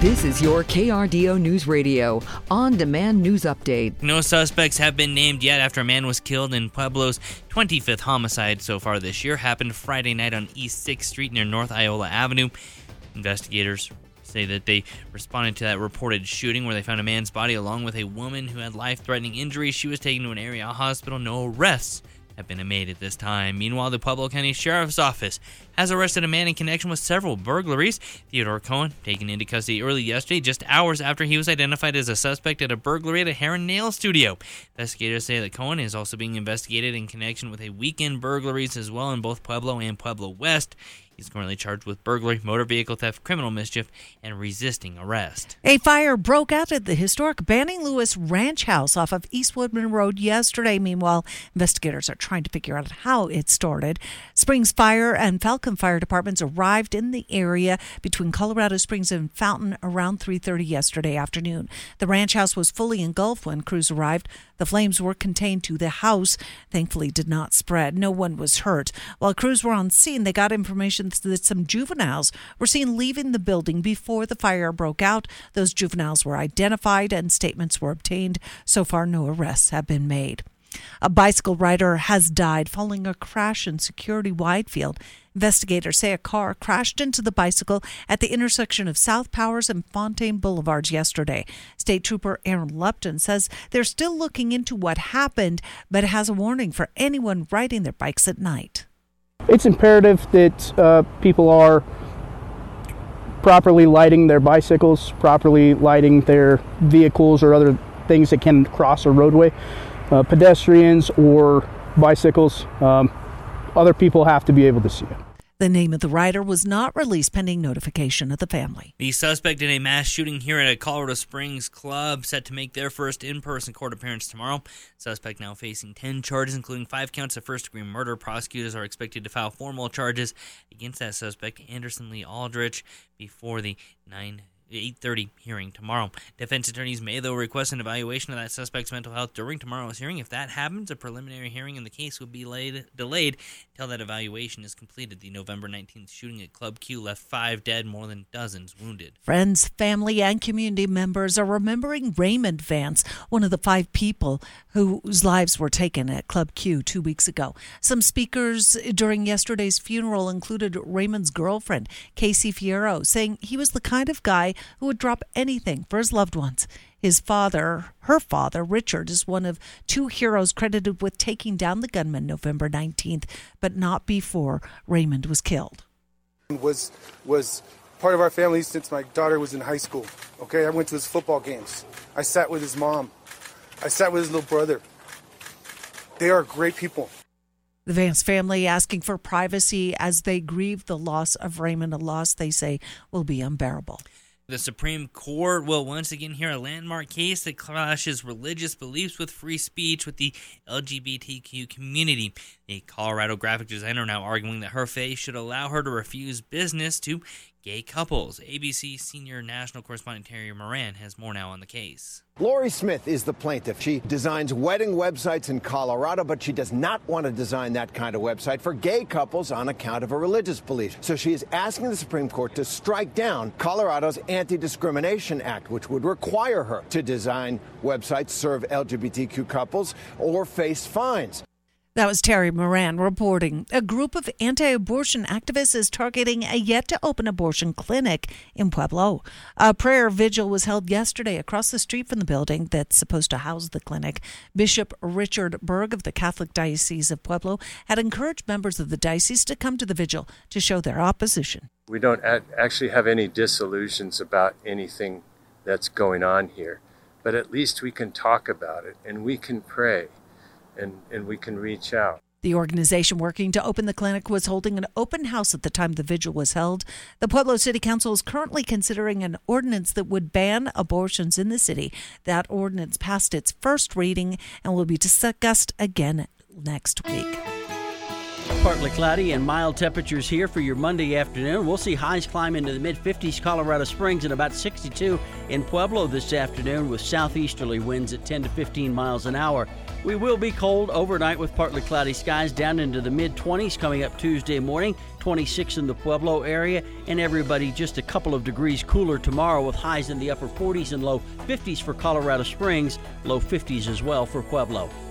This is your KRDO News Radio on demand news update. No suspects have been named yet after a man was killed in Pueblo's 25th homicide so far this year. Happened Friday night on East 6th Street near North Iola Avenue. Investigators say that they responded to that reported shooting where they found a man's body along with a woman who had life threatening injuries. She was taken to an area hospital. No arrests have been made at this time. Meanwhile, the Pueblo County Sheriff's Office has arrested a man in connection with several burglaries. Theodore Cohen, taken into custody early yesterday, just hours after he was identified as a suspect at a burglary at a hair and nail studio. Investigators say that Cohen is also being investigated in connection with a weekend burglaries as well in both Pueblo and Pueblo West. He's currently charged with burglary, motor vehicle theft, criminal mischief, and resisting arrest. A fire broke out at the historic Banning Lewis Ranch House off of East Woodman Road yesterday. Meanwhile, investigators are trying to figure out how it started. Springs Fire and Falcon Fire departments arrived in the area between Colorado Springs and Fountain around 3:30 yesterday afternoon. The ranch house was fully engulfed when crews arrived. The flames were contained to the house, thankfully did not spread. No one was hurt. While crews were on scene, they got information that some juveniles were seen leaving the building before the fire broke out. Those juveniles were identified and statements were obtained. So far, no arrests have been made. A bicycle rider has died following a crash in Security Widefield. Investigators say a car crashed into the bicycle at the intersection of South Powers and Fontaine Boulevards yesterday. State Trooper Aaron Lupton says they're still looking into what happened, but has a warning for anyone riding their bikes at night. It's imperative that uh, people are properly lighting their bicycles, properly lighting their vehicles or other things that can cross a roadway. Uh, pedestrians or bicycles, um, other people have to be able to see it. The name of the rider was not released pending notification of the family. The suspect in a mass shooting here at a Colorado Springs club set to make their first in-person court appearance tomorrow. Suspect now facing 10 charges including 5 counts of first-degree murder. Prosecutors are expected to file formal charges against that suspect, Anderson Lee Aldrich, before the 9 8:30 hearing tomorrow. Defense attorneys may though request an evaluation of that suspect's mental health during tomorrow's hearing. If that happens, a preliminary hearing in the case would be laid, delayed until that evaluation is completed. The November 19th shooting at Club Q left 5 dead, more than dozens wounded. Friends, family, and community members are remembering Raymond Vance, one of the 5 people whose lives were taken at Club Q 2 weeks ago. Some speakers during yesterday's funeral included Raymond's girlfriend, Kassy Fierro, saying he was the kind of guy who would drop anything for his loved ones. His father, her father, Richard, is one of two heroes credited with taking down the gunman November 19th, but not before Raymond was killed. Was was part of our family since my daughter was in high school. Okay, I went to his football games. I sat with his mom. I sat with his little brother. They are great people. The Vance family asking for privacy as they grieve the loss of Raymond, a loss they say will be unbearable. The Supreme Court will once again hear a landmark case that clashes religious beliefs with free speech with the LGBTQ community. A Colorado graphic designer now arguing that her faith should allow her to refuse business to gay couples. ABC senior national correspondent Terry Moran has more now on the case. Lorie Smith is the plaintiff. She designs wedding websites in Colorado, but she does not want to design that kind of website for gay couples on account of her religious beliefs. So she is asking the Supreme Court to strike down Colorado's Anti Discrimination Act, which would require her to design websites serve LGBTQ couples or face fines. That was Terry Moran reporting. A group of anti abortion activists is targeting a yet to open abortion clinic in Pueblo. A prayer vigil was held yesterday across the street from the building that's supposed to house the clinic. Bishop Richard Berg of the Catholic Diocese of Pueblo had encouraged members of the diocese to come to the vigil to show their opposition. We don't actually have any disillusions about anything that's going on here, but at least we can talk about it and we can pray and, and we can reach out. The organization working to open the clinic was holding an open house at the time the vigil was held. The Pueblo City Council is currently considering an ordinance that would ban abortions in the city. That ordinance passed its first reading and will be discussed again next week. Partly cloudy and mild temperatures here for your Monday afternoon. We'll see highs climb into the mid 50s Colorado Springs and about 62 in Pueblo this afternoon with southeasterly winds at 10 to 15 miles an hour. We will be cold overnight with partly cloudy skies down into the mid 20s coming up Tuesday morning, 26 in the Pueblo area, and everybody just a couple of degrees cooler tomorrow with highs in the upper 40s and low 50s for Colorado Springs, low 50s as well for Pueblo.